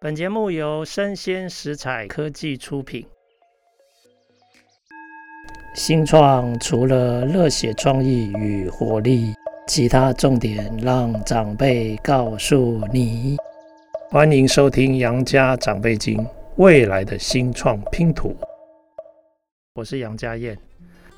本节目由生鲜食材科技出品。新创除了热血创意与活力，其他重点让长辈告诉你。欢迎收听《杨家长辈经》，未来的新创拼图。我是杨家燕。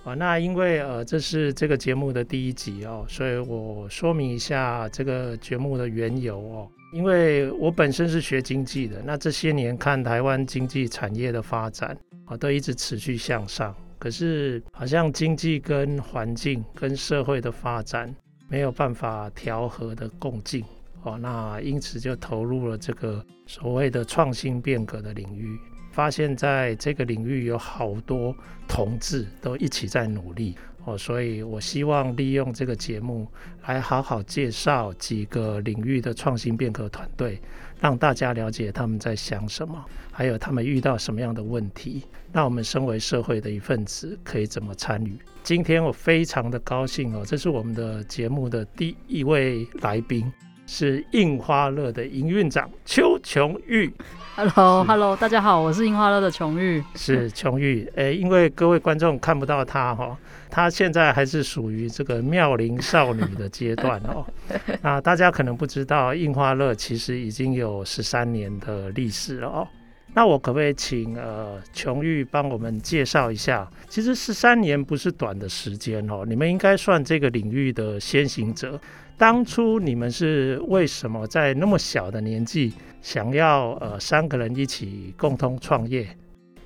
啊，那因为呃，这是这个节目的第一集哦，所以我说明一下这个节目的缘由哦。因为我本身是学经济的，那这些年看台湾经济产业的发展啊，都一直持续向上。可是好像经济跟环境跟社会的发展没有办法调和的共进哦，那因此就投入了这个所谓的创新变革的领域。发现在这个领域有好多同志都一起在努力哦，所以我希望利用这个节目来好好介绍几个领域的创新变革团队，让大家了解他们在想什么，还有他们遇到什么样的问题。那我们身为社会的一份子，可以怎么参与？今天我非常的高兴哦，这是我们的节目的第一位来宾，是印花乐的营运长邱琼玉。Hello，Hello，hello, 大家好，我是印花乐的琼玉，是琼玉。诶，因为各位观众看不到他哈，他现在还是属于这个妙龄少女的阶段哦。那大家可能不知道，印花乐其实已经有十三年的历史了哦。那我可不可以请呃琼玉帮我们介绍一下？其实十三年不是短的时间哦，你们应该算这个领域的先行者。当初你们是为什么在那么小的年纪？想要呃三个人一起共同创业，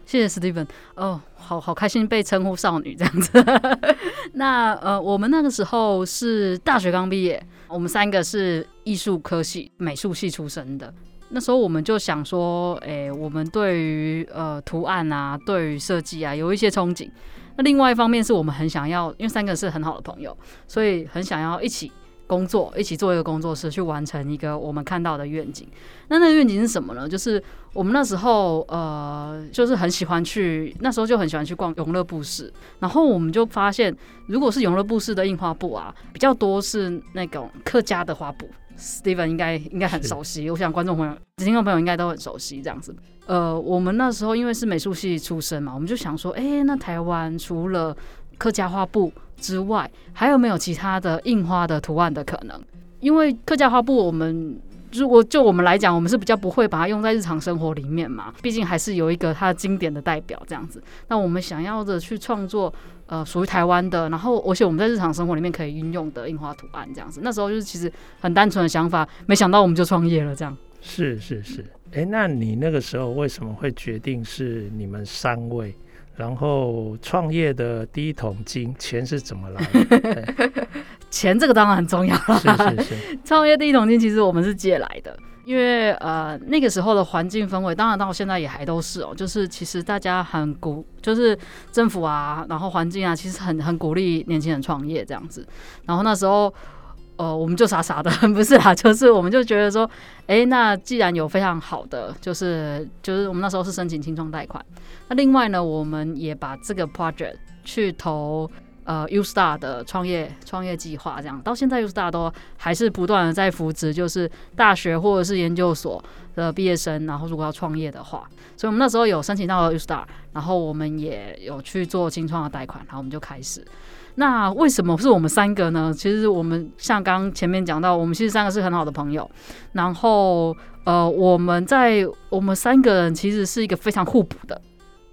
谢谢 Steven 哦，好好开心被称呼少女这样子。那呃我们那个时候是大学刚毕业，我们三个是艺术科系美术系出身的。那时候我们就想说，哎、我们对于呃图案啊，对于设计啊有一些憧憬。那另外一方面是我们很想要，因为三个是很好的朋友，所以很想要一起。工作一起做一个工作室，去完成一个我们看到的愿景。那那个愿景是什么呢？就是我们那时候呃，就是很喜欢去，那时候就很喜欢去逛永乐布市。然后我们就发现，如果是永乐布市的印花布啊，比较多是那种客家的花布。Steven 应该应该很熟悉，我想观众朋友、听众朋友应该都很熟悉这样子。呃，我们那时候因为是美术系出身嘛，我们就想说，哎、那台湾除了客家花布之外，还有没有其他的印花的图案的可能？因为客家花布，我们如果就我们来讲，我们是比较不会把它用在日常生活里面嘛，毕竟还是有一个它经典的代表这样子。那我们想要的去创作，呃，属于台湾的，然后而且我们在日常生活里面可以运用的印花图案这样子。那时候就是其实很单纯的想法，没想到我们就创业了这样。是是是，哎、那你那个时候为什么会决定是你们三位？然后创业的第一桶金钱是怎么来的？钱这个当然很重要了。是是是。创业第一桶金其实我们是借来的，因为呃那个时候的环境氛围，当然到现在也还都是哦，就是其实大家很鼓，就是政府啊，然后环境啊，其实很很鼓励年轻人创业这样子。然后那时候。呃，我们就傻傻的，不是啦，就是我们就觉得说，哎、那既然有非常好的，就是就是我们那时候是申请清创贷款，那另外呢，我们也把这个 project 去投呃 U Star 的创业创业计划，这样到现在 U Star 都还是不断的在扶持，就是大学或者是研究所的毕业生，然后如果要创业的话，所以我们那时候有申请到了 U Star，然后我们也有去做清创的贷款，然后我们就开始。那为什么是我们三个呢？其实我们像刚前面讲到，我们其实三个是很好的朋友。然后，呃，我们在我们三个人其实是一个非常互补的、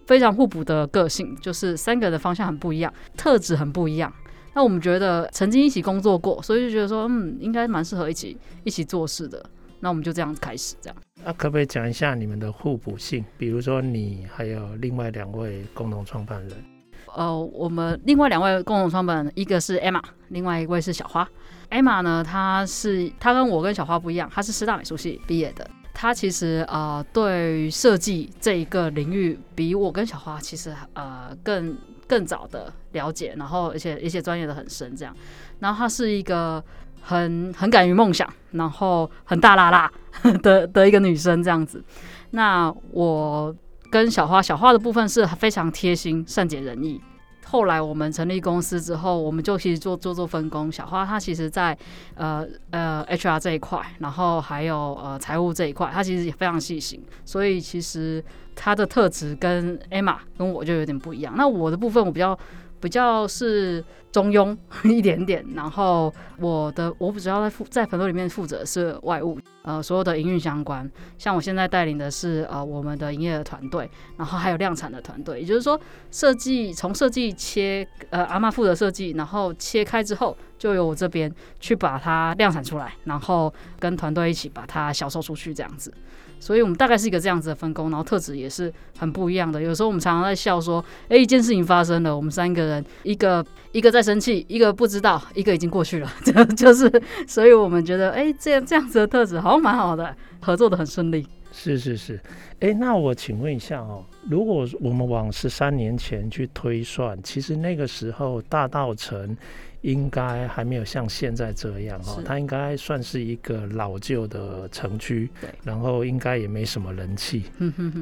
非常互补的个性，就是三个人的方向很不一样，特质很不一样。那我们觉得曾经一起工作过，所以就觉得说，嗯，应该蛮适合一起一起做事的。那我们就这样开始，这样。那可不可以讲一下你们的互补性？比如说你还有另外两位共同创办人。呃，我们另外两位共同创办人，一个是 Emma，另外一位是小花。Emma 呢，她是她跟我跟小花不一样，她是师大美术系毕业的。她其实呃，对设计这一个领域，比我跟小花其实呃更更早的了解，然后而且一些专业的很深这样。然后她是一个很很敢于梦想，然后很大剌剌的的一个女生这样子。那我。跟小花，小花的部分是非常贴心、善解人意，后来我们成立公司之后，我们就其实做做做分工。小花她其实在呃呃 HR 这一块，然后还有呃财务这一块，她其实也非常细心。所以其实她的特质跟 Emma 跟我就有点不一样。那我的部分我比较。比较是中庸一点点，然后我的我主要在负在团队里面负责是外务，呃，所有的营运相关。像我现在带领的是呃我们的营业的团队，然后还有量产的团队，也就是说设计从设计切呃阿妈负责设计，然后切开之后就由我这边去把它量产出来，然后跟团队一起把它销售出去这样子。所以我们大概是一个这样子的分工，然后特质也是很不一样的。有时候我们常常在笑说，哎，一件事情发生了，我们三个人，一个一个在生气，一个不知道，一个已经过去了，就就是，所以我们觉得，哎，这样这样子的特质好像蛮好的，合作的很顺利。是是是，哎，那我请问一下哦，如果我们往十三年前去推算，其实那个时候大道城。应该还没有像现在这样哦，它应该算是一个老旧的城区，然后应该也没什么人气，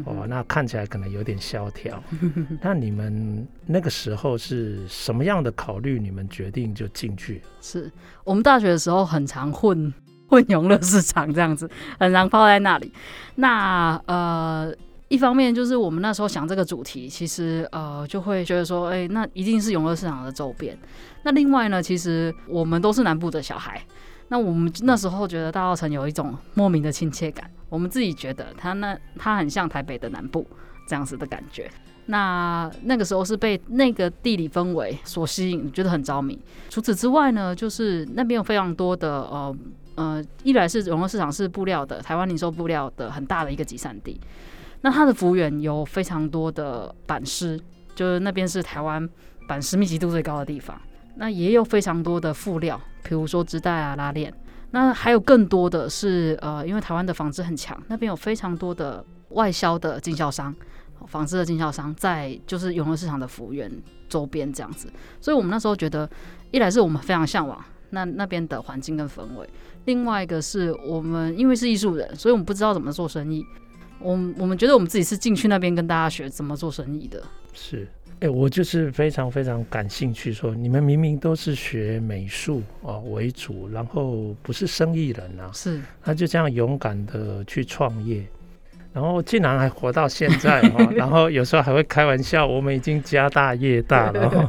哦，那看起来可能有点萧条。那你们那个时候是什么样的考虑？你们决定就进去？是我们大学的时候很常混 混永乐市场这样子，很常泡在那里。那呃。一方面就是我们那时候想这个主题，其实呃就会觉得说，哎、那一定是永乐市场的周边。那另外呢，其实我们都是南部的小孩，那我们那时候觉得大稻埕有一种莫名的亲切感，我们自己觉得它那它很像台北的南部这样子的感觉。那那个时候是被那个地理氛围所吸引，觉得很着迷。除此之外呢，就是那边有非常多的呃呃，一来是永乐市场是布料的，台湾零售布料的很大的一个集散地。那它的幅员有非常多的板师，就是那边是台湾板师密集度最高的地方。那也有非常多的辅料，比如说织带啊、拉链。那还有更多的是呃，因为台湾的纺织很强，那边有非常多的外销的经销商，纺织的经销商在就是永乐市场的幅员周边这样子。所以我们那时候觉得，一来是我们非常向往那那边的环境跟氛围，另外一个是我们因为是艺术人，所以我们不知道怎么做生意。我我们觉得我们自己是进去那边跟大家学怎么做生意的。是，哎、欸，我就是非常非常感兴趣说，说你们明明都是学美术哦为主，然后不是生意人啊，是，他就这样勇敢的去创业。然后竟然还活到现在哈，然后有时候还会开玩笑，我们已经家大业大了。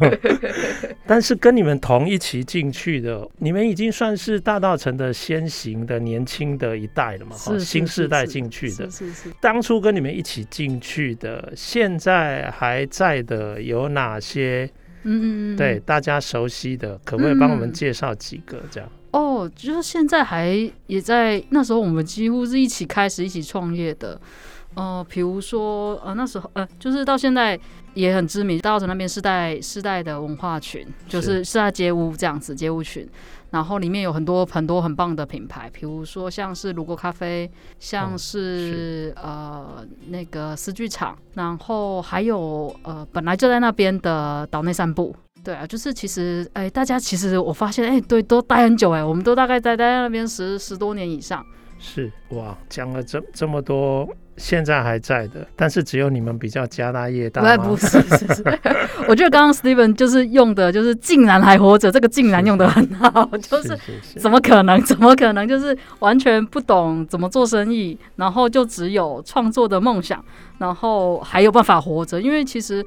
但是跟你们同一起进去的，你们已经算是大道城的先行的年轻的一代了嘛？哈，新世代进去的。是是是。当初跟你们一起进去的，现在还在的有哪些？嗯嗯嗯。对，大家熟悉的，可不可以帮我们介绍几个这样？哦，就是现在还也在那时候，我们几乎是一起开始一起创业的。呃，比如说呃那时候呃，就是到现在也很知名，大稻埕那边世代世代的文化群，就是世代街屋这样子街屋群。然后里面有很多很多很棒的品牌，比如说像是卢国咖啡，像是呃那个丝剧场，然后还有呃本来就在那边的岛内散步。对啊，就是其实，哎，大家其实我发现，哎，对，都待很久，哎，我们都大概待待在那边十十多年以上。是哇，讲了这这么多，现在还在的，但是只有你们比较家大业大。不是，是是是，我觉得刚刚 Steven 就是用的，就是竟然还活着，这个竟然用的很好，就是怎么可能？怎么可能？就是完全不懂怎么做生意，然后就只有创作的梦想，然后还有办法活着，因为其实。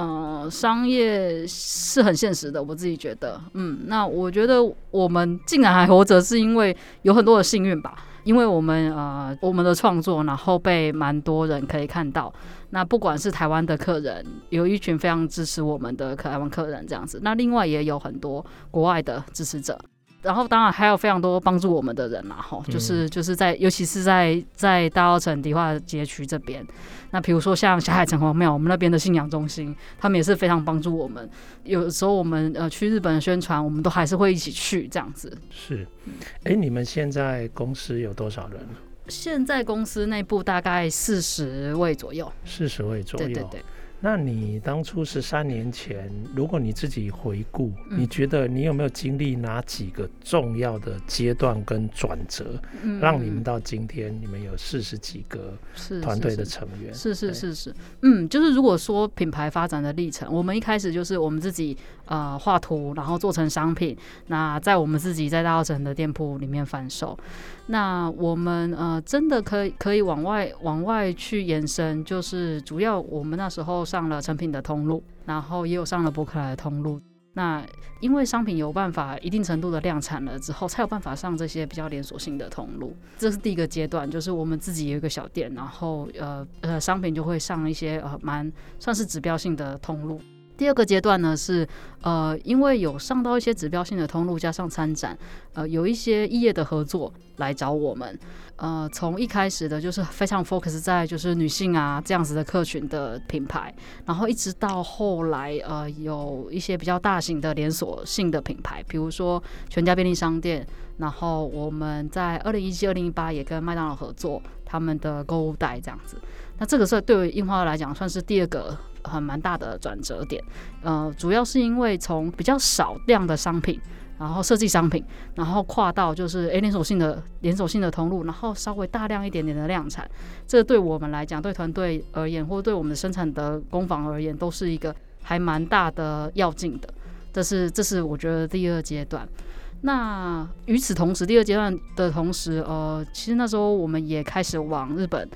呃，商业是很现实的，我自己觉得，嗯，那我觉得我们竟然还活着，是因为有很多的幸运吧，因为我们呃，我们的创作，然后被蛮多人可以看到，那不管是台湾的客人，有一群非常支持我们的台湾客人这样子，那另外也有很多国外的支持者。然后当然还有非常多帮助我们的人啦，哈，就是就是在尤其是在在大澳城迪化街区这边，那比如说像霞海城隍庙，我们那边的信仰中心，他们也是非常帮助我们。有时候我们呃去日本宣传，我们都还是会一起去这样子。是，哎，你们现在公司有多少人？现在公司内部大概四十位左右。四十位左右。对对对。那你当初十三年前，如果你自己回顾，嗯、你觉得你有没有经历哪几个重要的阶段跟转折，嗯、让你们到今天，你们有四十几个团队的成员？是是是是，嗯，就是如果说品牌发展的历程，我们一开始就是我们自己呃画图，然后做成商品，那在我们自己在大澳城的店铺里面贩售。那我们呃真的可以可以往外往外去延伸，就是主要我们那时候上了成品的通路，然后也有上了博客来的通路。那因为商品有办法一定程度的量产了之后，才有办法上这些比较连锁性的通路。这是第一个阶段，就是我们自己有一个小店，然后呃呃商品就会上一些呃蛮算是指标性的通路。第二个阶段呢是，呃，因为有上到一些指标性的通路，加上参展，呃，有一些异业的合作来找我们，呃，从一开始的就是非常 focus 在就是女性啊这样子的客群的品牌，然后一直到后来，呃，有一些比较大型的连锁性的品牌，比如说全家便利商店，然后我们在二零一七、二零一八也跟麦当劳合作他们的购物袋这样子，那这个是对于印花来讲算是第二个。很蛮大的转折点，呃，主要是因为从比较少量的商品，然后设计商品，然后跨到就是诶连锁性的连锁性的通路，然后稍微大量一点点的量产，这对我们来讲，对团队而言，或对我们生产的工坊而言，都是一个还蛮大的要进的。这是这是我觉得第二阶段。那与此同时，第二阶段的同时，呃，其实那时候我们也开始往日本，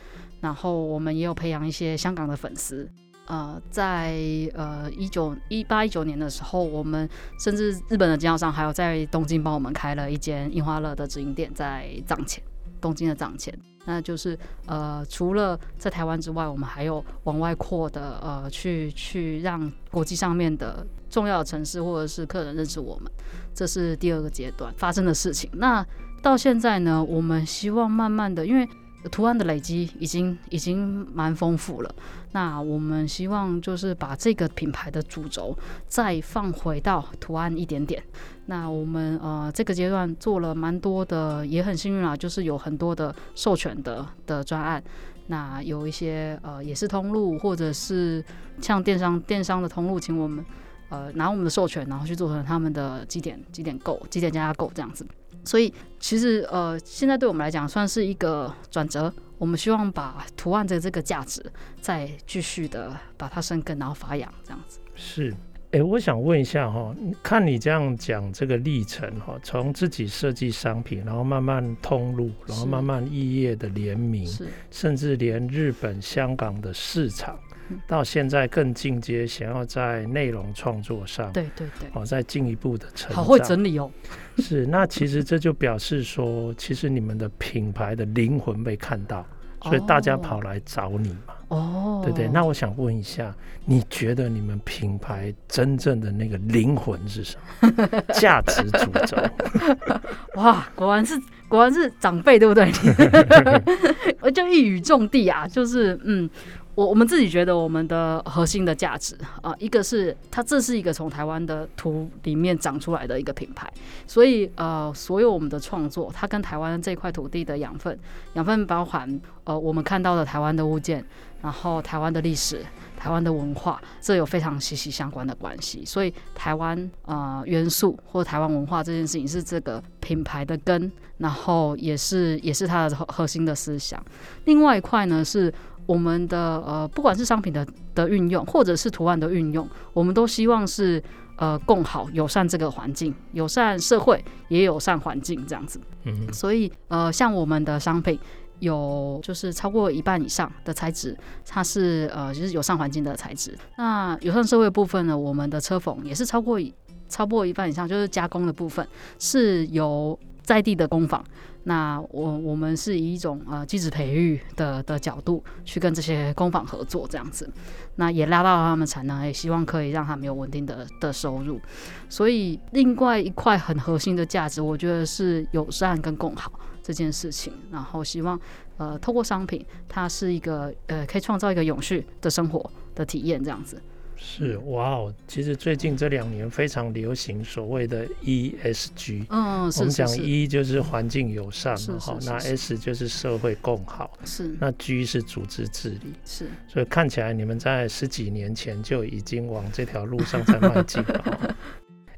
然后我们也有培养一些香港的粉丝。呃，在呃一九一八一九年的时候，我们甚至日本的经销商还有在东京帮我们开了一间樱花乐的直营店，在藏前，东京的藏前。那就是呃，除了在台湾之外，我们还有往外扩的，呃，去去让国际上面的重要的城市或者是客人认识我们，这是第二个阶段发生的事情。那到现在呢，我们希望慢慢的，因为。图案的累积已经已经蛮丰富了，那我们希望就是把这个品牌的主轴再放回到图案一点点。那我们呃这个阶段做了蛮多的，也很幸运啊，就是有很多的授权的的专案。那有一些呃也是通路，或者是像电商电商的通路，请我们呃拿我们的授权，然后去做成他们的几点几点购几点加购这样子。所以其实呃，现在对我们来讲算是一个转折。我们希望把图案的这个价值再继续的把它生根，然后发扬这样子。是，哎、欸，我想问一下哈，看你这样讲这个历程哈，从自己设计商品，然后慢慢通路，然后慢慢异业的联名，甚至连日本、香港的市场。到现在更进阶，想要在内容创作上，对对对，哦，再进一步的成长。好会整理哦。是，那其实这就表示说，其实你们的品牌的灵魂被看到，所以大家跑来找你嘛。哦，对对。那我想问一下，你觉得你们品牌真正的那个灵魂是什么？价值主轴？哇，果然是果然是长辈，对不对？我就一语中的啊，就是嗯。我我们自己觉得我们的核心的价值啊、一个是它这是一个从台湾的土里面长出来的一个品牌，所以呃，所有我们的创作，它跟台湾这块土地的养分，养分包含呃我们看到的台湾的物件，然后台湾的历史、台湾的文化，这有非常息息相关的关系。所以台湾呃元素或台湾文化这件事情是这个品牌的根，然后也是也是它的核心的思想。另外一块呢是。我们的呃，不管是商品的的运用，或者是图案的运用，我们都希望是呃共好友善这个环境，友善社会也友善环境这样子。嗯，所以呃，像我们的商品有就是超过一半以上的材质，它是呃就是友善环境的材质。那友善社会部分呢，我们的车缝也是超过超过一半以上，就是加工的部分是由在地的工坊。那我我们是以一种呃机制培育的的角度去跟这些工坊合作这样子，那也拉到他们产能，也希望可以让他们有稳定的的收入。所以另外一块很核心的价值，我觉得是友善跟共好这件事情。然后希望呃透过商品，它是一个呃可以创造一个永续的生活的体验这样子。是哇哦，其实最近这两年非常流行所谓的 ESG，嗯，我们讲 E 就是环境友善嘛，哈，那 S 就是社会共好，是，那 G 是组织治理，是，所以看起来你们在十几年前就已经往这条路上在迈进了。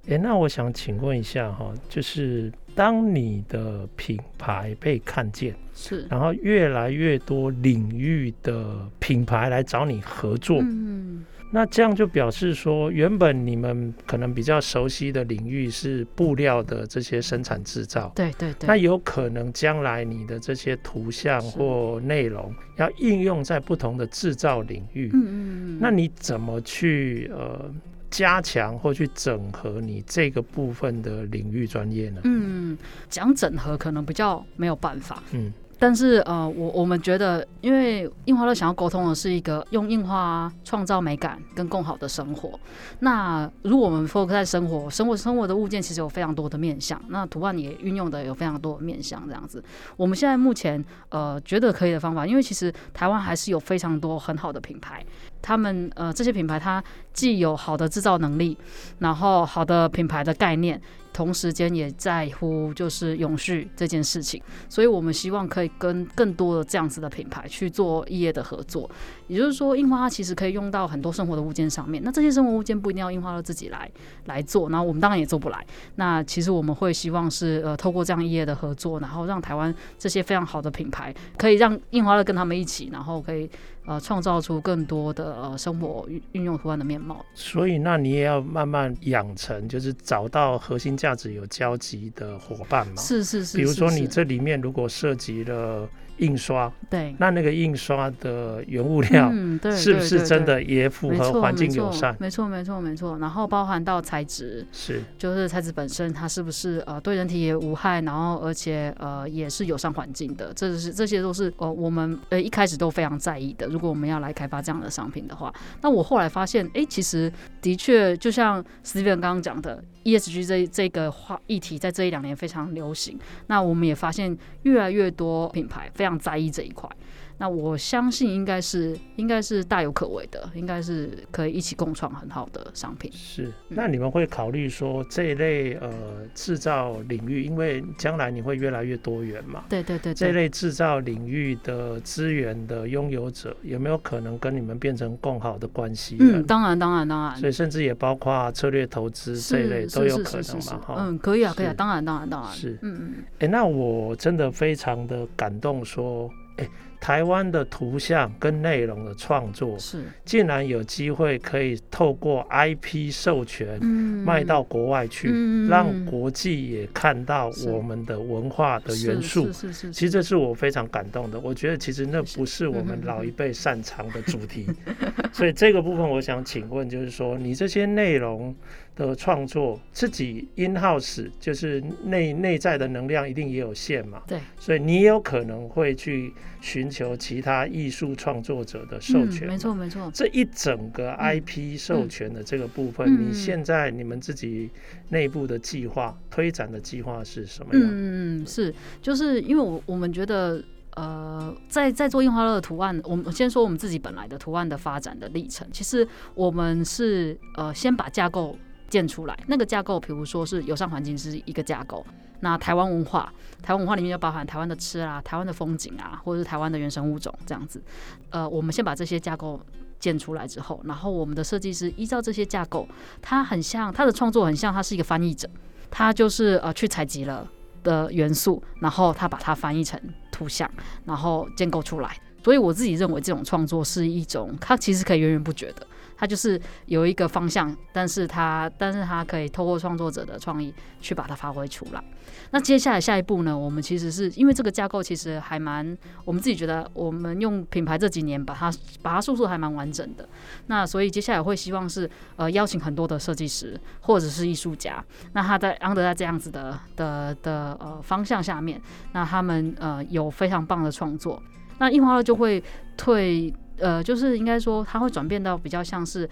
哎、欸，那我想请问一下哈，就是当你的品牌被看见，是，然后越来越多领域的品牌来找你合作，嗯，那这样就表示说，原本你们可能比较熟悉的领域是布料的这些生产制造，对对对，那有可能将来你的这些图像或内容要应用在不同的制造领域，嗯嗯嗯，那你怎么去呃？加强或去整合你这个部分的领域专业呢？嗯，讲整合可能比较没有办法。嗯。但是呃，我我们觉得，因为印花乐想要沟通的是一个用印花创造美感跟更好的生活。那如果我们 focus 在生活，生活生活的物件其实有非常多的面向，那图案也运用的有非常多的面向，这样子。我们现在目前呃觉得可以的方法，因为其实台湾还是有非常多很好的品牌，他们呃这些品牌它既有好的制造能力，然后好的品牌的概念。同时间也在乎就是永续这件事情，所以我们希望可以跟更多的这样子的品牌去做异业的合作。也就是说，印花其实可以用到很多生活的物件上面。那这些生活物件不一定要印花乐自己来来做，然后我们当然也做不来。那其实我们会希望是呃，透过这样异业的合作，然后让台湾这些非常好的品牌可以让印花乐跟他们一起，然后可以呃创造出更多的呃生活运运用图案的面貌。所以，那你也要慢慢养成，就是找到核心价值有交集的伙伴嘛。是是是。比如说，你这里面如果涉及了。印刷，对，那那个印刷的原物料，嗯，对，是不是真的也符合环境友善？没错，没错，没错。然后包含到材质，是，就是材质本身，它是不是呃对人体也无害，然后而且呃也是友善环境的，这是这些都是呃我们呃一开始都非常在意的。如果我们要来开发这样的商品的话，那我后来发现，哎，其实的确就像 Steven 刚刚讲的。ESG 这这个话议题在这一两年非常流行，那我们也发现越来越多品牌非常在意这一块。那我相信应该是应该是大有可为的，应该是可以一起共创很好的商品。是，那你们会考虑说这一类呃制造领域，因为将来你会越来越多元嘛？对对对，对。这类制造领域的资源的拥有者有没有可能跟你们变成更好的关系？嗯，当然当然当然。所以甚至也包括策略投资这一类都有可能嘛？哈，嗯，可以啊，可以啊，当然当然当然。是，嗯嗯。哎、欸，那我真的非常的感动，说，哎、欸。台湾的图像跟内容的创作，是竟然有机会可以透过 IP 授权卖到国外去，嗯、让国际也看到我们的文化的元素。是是是，是。其实这是我非常感动的。我觉得其实那不是我们老一辈擅长的主题，所以这个部分我想请问，就是说你这些内容的创作，自己 in house 就是内内在的能量一定也有限嘛？对。所以你有可能会去寻。求其他艺术创作者的授权，嗯，没错没错。这一整个 IP 授权的这个部分，嗯，你现在你们自己内部的计划，嗯，推展的计划是什么样？嗯嗯，是，就是因为我我们觉得，呃，在在做印花乐的图案，我们先说我们自己本来的图案的发展的历程。其实我们是呃先把架构建出来，那个架构，比如说是友善环境是一个架构。那台湾文化，台湾文化里面就包含台湾的吃啊，台湾的风景啊，或者是台湾的原生物种这样子。呃，我们先把这些架构建出来之后，然后我们的设计师依照这些架构，他很像他的创作很像他是一个翻译者，他就是呃去采集了的元素，然后他把它翻译成图像，然后建构出来。所以我自己认为这种创作是一种，它其实可以源源不绝的。它就是有一个方向，但是它，但是它可以透过创作者的创意去把它发挥出来。那接下来下一步呢？我们其实是因为这个架构其实还蛮，我们自己觉得我们用品牌这几年把它把它述说还蛮完整的。那所以接下来会希望是呃邀请很多的设计师或者是艺术家，那他在安德在这样子的的的呃方向下面，那他们呃有非常棒的创作，那印花乐就会退。呃，就是应该说，它会转变到比较像是，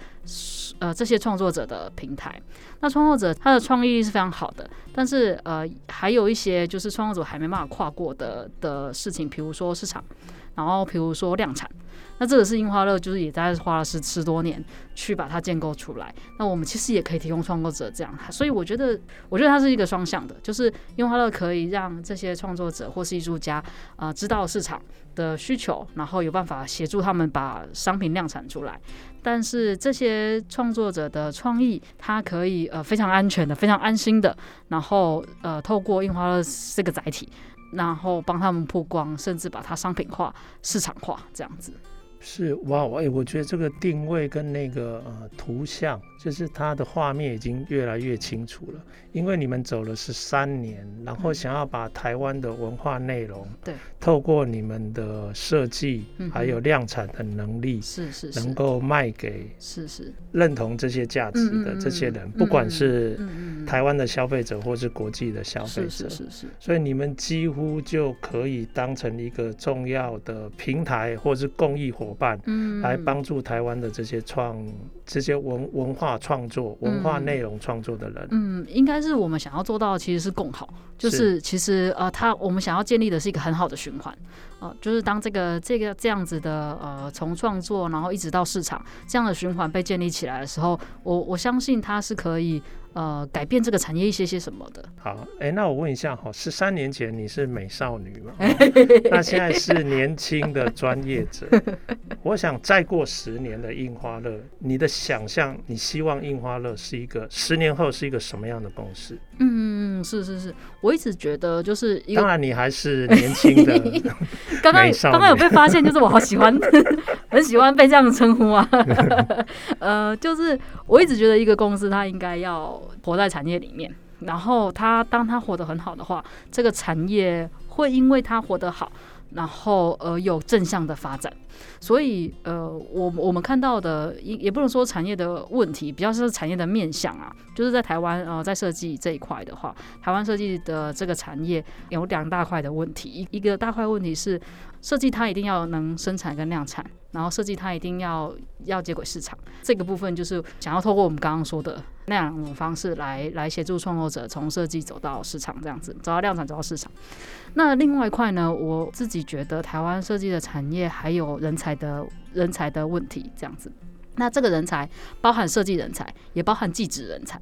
呃，这些创作者的平台。那创作者他的创意力是非常好的，但是呃，还有一些就是创作者还没办法跨过的的事情，比如说市场，然后比如说量产。那这个是樱花乐，就是也大概花了十十多年去把它建构出来。那我们其实也可以提供创作者这样，所以我觉得，我觉得它是一个双向的，就是樱花乐可以让这些创作者或是艺术家啊、知道市场的需求，然后有办法协助他们把商品量产出来。但是这些创作者的创意，他可以呃非常安全的、非常安心的，然后呃透过印花乐这个载体，然后帮他们曝光，甚至把它商品化、市场化这样子。是哇，哎、欸，我觉得这个定位跟那个呃图像，就是它的画面已经越来越清楚了。因为你们走了十三年，然后想要把台湾的文化内容，对，透过你们的设计还有量产的能力，是是，能够卖给是是。认同这些价值的这些人，不管是台湾的消费者或是国际的消费者，是是是。所以你们几乎就可以当成一个重要的平台或是公益伙伴，嗯，来帮助台湾的这些创这些文文化创作、文化内容创作的人。嗯，应该是我们想要做到，其实是共好，就是其实呃，他我们想要建立的是一个很好的循环，呃，就是当这个这个这样子的呃，从创作然后一直到市场这样的循环被建立起来的时候，我我相信它是可以。呃，改变这个产业一些些什么的。好，哎、欸，那我问一下哈，十三年前你是美少女嘛？那现在是年轻的专业者。我想再过十年的印花乐，你的想象，你希望印花乐是一个十年后是一个什么样的公司？嗯，是是是，我一直觉得就是一个，当然你还是年轻的。刚刚刚刚有被发现，就是我好喜欢，很喜欢被这样称呼啊。呃，就是我一直觉得一个公司它应该要。活在产业里面，然后它当它活得很好的话，这个产业会因为它活得好，然后呃有正向的发展。所以呃，我我们看到的也也不能说产业的问题，比较是产业的面向啊，就是在台湾呃，在设计这一块的话，台湾设计的这个产业有两大块的问题，一一个大块问题是设计它一定要能生产跟量产。然后设计它一定要要接轨市场，这个部分就是想要透过我们刚刚说的那两种方式来来协助创作者从设计走到市场，这样子走到量产，走到市场。那另外一块呢，我自己觉得台湾设计的产业还有人才的人才的问题，这样子。那这个人才包含设计人才，也包含技职人才。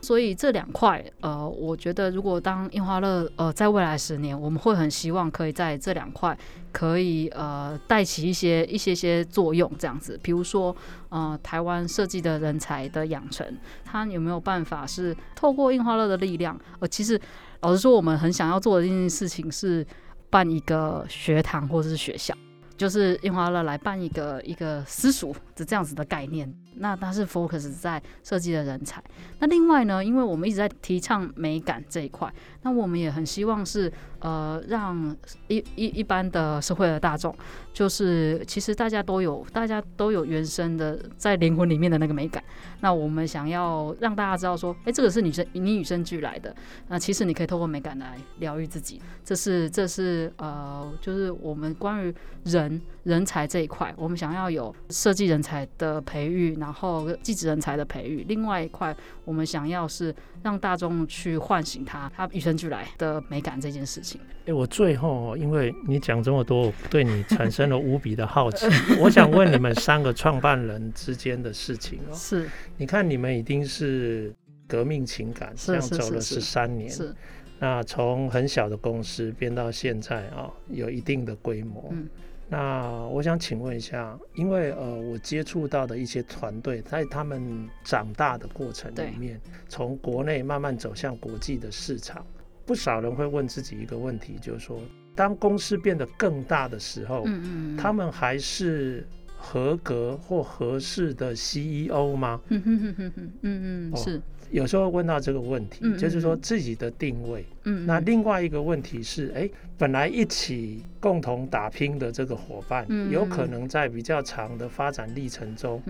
所以这两块，呃，我觉得如果当印花乐，呃，在未来十年，我们会很希望可以在这两块可以呃带起一些一些些作用，这样子。比如说，呃，台湾设计的人才的养成，它有没有办法是透过印花乐的力量？呃，其实老实说，我们很想要做的一件事情是办一个学堂或者是学校。就是樱花乐来办一个一个私塾这样子的概念，那它是 focus 在设计的人才。那另外呢，因为我们一直在提倡美感这一块，那我们也很希望是呃让一一一般的社会的大众，就是其实大家都有大家都有原生的在灵魂里面的那个美感。那我们想要让大家知道说，哎、这个是女生你与生俱来的。那其实你可以透过美感来疗愈自己。这是这是呃，就是我们关于。人人才这一块，我们想要有设计人才的培育，然后技职人才的培育。另外一块，我们想要是让大众去唤醒他，他与生俱来的美感这件事情。哎、欸，我最后，因为你讲这么多，我对你 产生了无比的好奇。我想问你们三个创办人之间的事情哦。是，你看你们已经是革命情感这样走了十三年，是，那从很小的公司变到现在啊、哦，有一定的规模。嗯那我想请问一下，因为呃，我接触到的一些团队，在他们长大的过程里面，从国内慢慢走向国际的市场，不少人会问自己一个问题，就是说，当公司变得更大的时候，嗯嗯，他们还是合格或合适的 CEO 吗？嗯嗯嗯嗯嗯，是。有时候问到这个问题，嗯嗯，就是说自己的定位。嗯，嗯，那另外一个问题是，哎、欸，本来一起共同打拼的这个伙伴，有可能在比较长的发展历程中，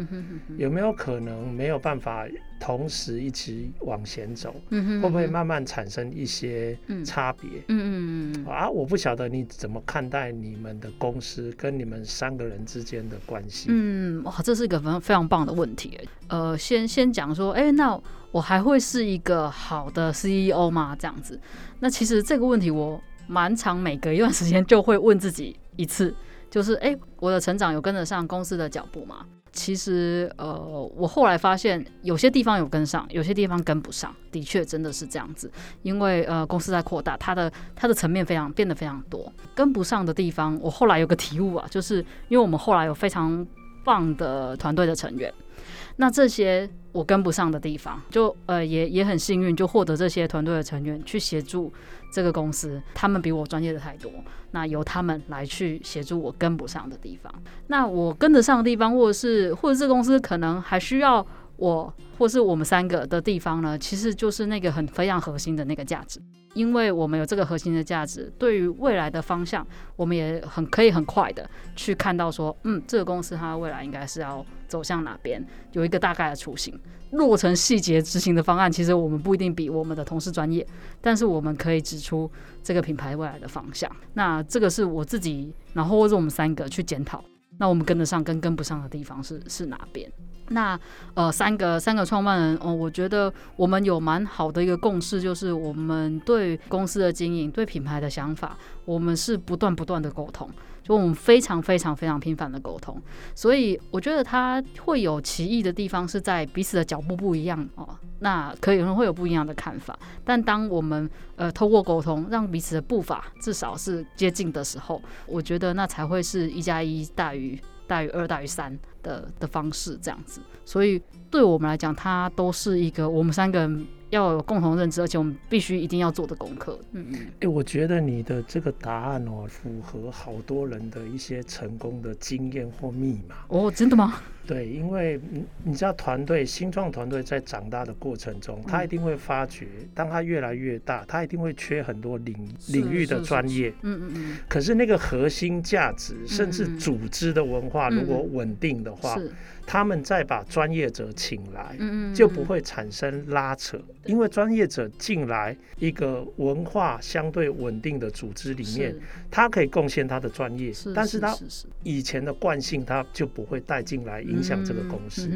有没有可能没有办法同时一起往前走？会不会慢慢产生一些差别？嗯嗯嗯，啊，我不晓得你怎么看待你们的公司跟你们三个人之间的关系？嗯，哇，这是一个非常非常棒的问题。呃，先先讲说，哎、欸，那。我还会是一个好的 CEO 吗？这样子，那其实这个问题我蛮常每隔一段时间就会问自己一次，就是哎，我的成长有跟得上公司的脚步吗？其实，呃，我后来发现有些地方有跟上，有些地方跟不上，的确真的是这样子。因为呃，公司在扩大，它的它的层面非常变得非常多，跟不上的地方，我后来有个体悟啊，就是因为我们后来有非常棒的团队的成员，那这些我跟不上的地方，就呃也也很幸运，就获得这些团队的成员去协助。这个公司，他们比我专业的太多，那由他们来去协助我跟不上的地方。那我跟得上的地方，或者是或者这公司可能还需要我，或是我们三个的地方呢，其实就是那个很非常核心的那个价值。因为我们有这个核心的价值，对于未来的方向，我们也很可以很快的去看到说，嗯，这个公司它未来应该是要走向哪边，有一个大概的雏形。落成细节执行的方案，其实我们不一定比我们的同事专业，但是我们可以指出这个品牌未来的方向。那这个是我自己，然后或者我们三个去检讨，那我们跟得上跟跟不上的地方是是哪边？那呃，三个三个创办人哦，我觉得我们有蛮好的一个共识，就是我们对公司的经营、对品牌的想法，我们是不断不断的沟通。就我们非常非常非常频繁的沟通，所以我觉得他会有歧义的地方是在彼此的脚步不一样哦，那可能会有不一样的看法。但当我们呃透过沟通，让彼此的步伐至少是接近的时候，我觉得那才会是一加一大于大于二大于三的的方式这样子。所以对我们来讲，它都是一个我们三个人。要有共同认知，而且我们必须一定要做的功课。嗯嗯，哎，我觉得你的这个答案哦，符合好多人的一些成功的经验或密码。哦，真的吗？对，因为你你知道，团队新创团队在长大的过程中，他一定会发觉，当他越来越大，他一定会缺很多领领域的专业。嗯嗯嗯。可是那个核心价值，甚至组织的文化，如果稳定的话，他们再把专业者请来，就不会产生拉扯。因为专业者进来一个文化相对稳定的组织里面，他可以贡献他的专业，但是他以前的惯性他就不会带进来。影响这个公司，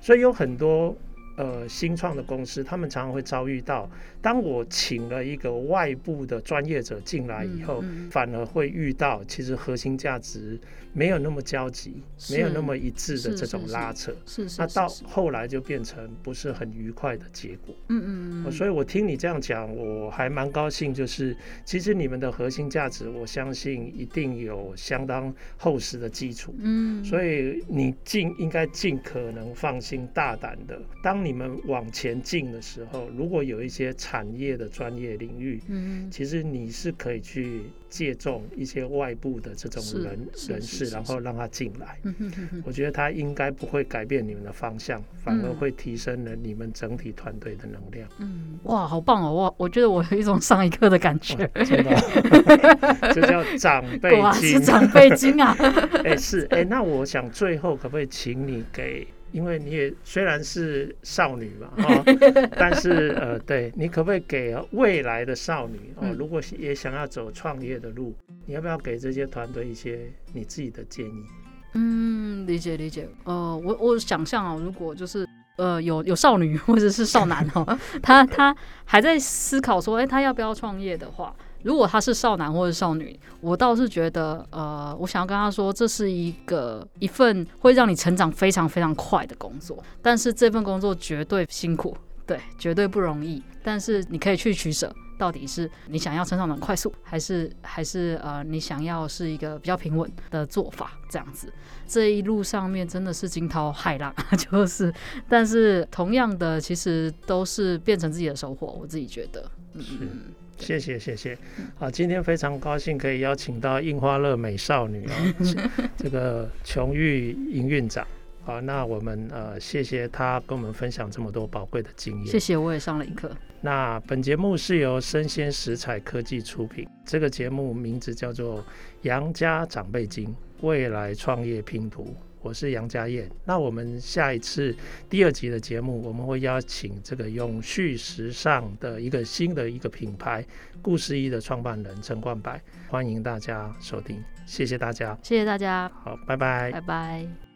所以有很多呃新创的公司，他们常常会遭遇到，当我请了一个外部的专业者进来以后，反而会遇到其实核心价值。没有那么交集，没有那么一致的这种拉扯，是那到后来就变成不是很愉快的结果。嗯嗯嗯。所以我听你这样讲，我还蛮高兴。就是其实你们的核心价值，我相信一定有相当厚实的基础。嗯。所以你尽应该尽可能放心大胆的，当你们往前进的时候，如果有一些产业的专业领域，嗯，其实你是可以去。借重一些外部的这种人人士，然后让他进来。嗯我觉得他应该不会改变你们的方向，反而会提升了你们整体团队的能量。嗯，哇，好棒哦！哇我觉得我有一种上一课的感觉。真的，这叫长辈经，是长辈经啊！哎，是哎，那我想最后可不可以请你给？因为你也虽然是少女嘛，哦，但是呃，对，你可不可以给未来的少女哦，如果也想要走创业的路，你要不要给这些团队一些你自己的建议？嗯，理解理解。呃，我我想象啊，如果就是呃有有少女或者是少男哈，他他还在思考说，哎，他要不要创业的话。如果他是少男或者少女，我倒是觉得，呃，我想要跟他说，这是一个一份会让你成长非常非常快的工作，但是这份工作绝对辛苦，对，绝对不容易。但是你可以去取舍，到底是你想要成长的快速，还是还是呃你想要是一个比较平稳的做法，这样子。这一路上面真的是惊涛骇浪，就是，但是同样的，其实都是变成自己的收获，我自己觉得，嗯。谢谢谢谢，好，今天非常高兴可以邀请到印花乐美少女啊，这个琼玉营运长，好，那我们呃谢谢他跟我们分享这么多宝贵的经验，谢谢，我也上了一课。那本节目是由生鲜食材科技出品，这个节目名字叫做《杨家长辈经未来创业拼图》。我是杨家燕，那我们下一次第二集的节目，我们会邀请这个永续时尚的一个新的一个品牌故事一的创办人陈冠柏，欢迎大家收听，谢谢大家，谢谢大家，好，拜拜，拜拜。